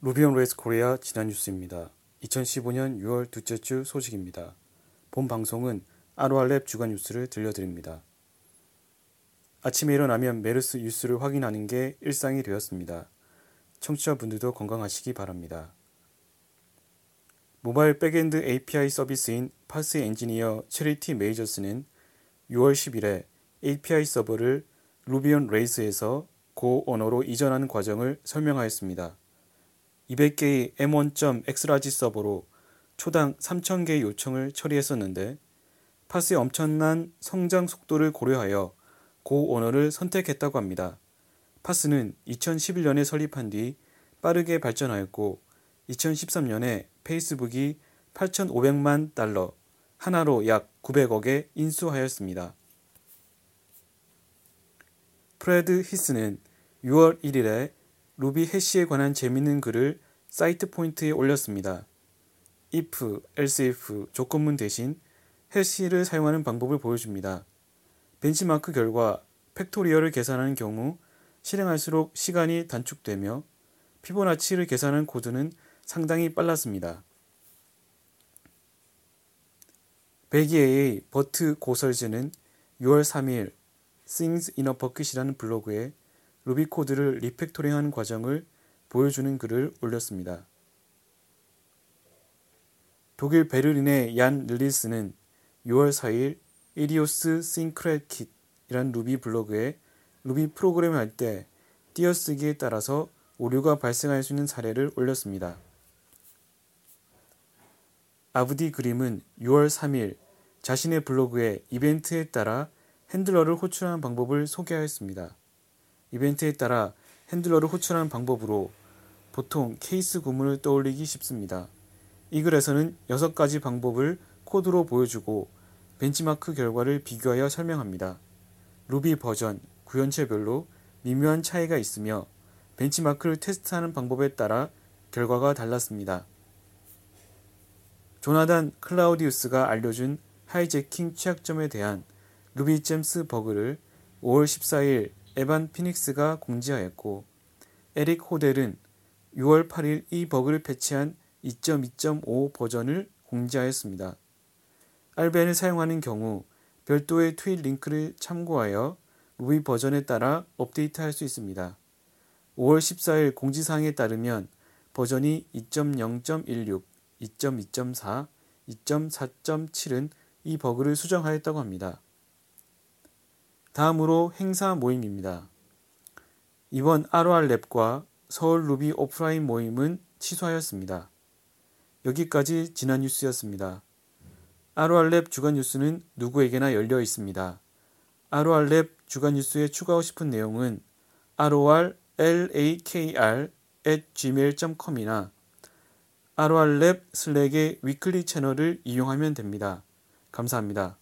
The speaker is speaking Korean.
Ruby on Rails 코리아 지난 뉴스입니다. 2015년 6월 둘째 주 소식입니다. 본 방송은 RORLab 주간 뉴스를 들려드립니다. 아침에 일어나면 메르스 뉴스를 확인하는 게 일상이 되었습니다. 청취자분들도 건강하시기 바랍니다. 모바일 backend API 서비스인 Parse 엔지니어 체리티 메이저스는 6월 10일에 API 서버를 Ruby on Rails에서 Go 언어로 이전하는 과정을 설명하였습니다. 200개의 m1.xlarge 서버로 초당 3,000개의 요청을 처리했었는데 Parse의 엄청난 성장 속도를 고려하여 Go 언어를 선택했다고 합니다. Parse는 2011년에 설립한 뒤 빠르게 발전하였고 2013년에 페이스북이 8,500만 달러, 한화로 약 900억에 인수하였습니다. 프레드 히스는 6월 1일에 Ruby hash에 관한 재밌는 글을 SitePoint에 올렸습니다. if, else if 조건문 대신 hash를 사용하는 방법을 보여줍니다. 벤치마크 결과 factorial을 계산하는 경우 실행할수록 시간이 단축되며 피보나치를 계산하는 코드는 상당히 빨랐습니다. 벨기에의 버트 고설즈는 6월 3일 Things in a Bucket이라는 블로그에 루비 코드를 refactoring하는 과정을 보여주는 글을 올렸습니다. 독일 베를린의 얀 릴리스는 6월 4일 Idiosyncratic이란 Ruby 블로그에 루비 프로그램을 할 때 띄어쓰기에 따라서 오류가 발생할 수 있는 사례를 올렸습니다. 아브디 그림은 6월 3일 자신의 블로그에 이벤트에 따라 handler를 호출하는 방법을 소개하였습니다. 이벤트에 따라 handler를 호출하는 방법으로 보통 케이스 구문을 떠올리기 쉽습니다. 이 글에서는 6가지 방법을 코드로 보여주고 벤치마크 결과를 비교하여 설명합니다. 루비 버전, 구현체별로 미묘한 차이가 있으며 benchmark를 테스트하는 방법에 따라 결과가 달랐습니다. 조나단 클라우디우스가 알려준 hijacking 취약점에 대한 RubyGems 버그를 5월 14일 에반 피닉스가 공지하였고 에릭 호델은 6월 8일 이 버그를 패치한 2.2.5 버전을 공지하였습니다. rbenv를 사용하는 경우 별도의 트윗 링크를 참고하여 루비 버전에 따라 업데이트할 수 있습니다. 5월 14일 공지사항에 따르면 버전이 2.0.16, 2.2.4, 2.4.7은 이 버그를 수정하였다고 합니다. 다음으로 행사 모임입니다. 이번 ROR랩과 서울 루비 오프라인 모임은 취소하였습니다. 여기까지 지난 뉴스였습니다. ROR랩 주간 뉴스는 누구에게나 열려 있습니다. ROR랩 주간 뉴스에 추가하고 싶은 내용은 rorlakr gmail.com이나 ROR랩 슬랙의 위클리 채널을 이용하면 됩니다. 감사합니다.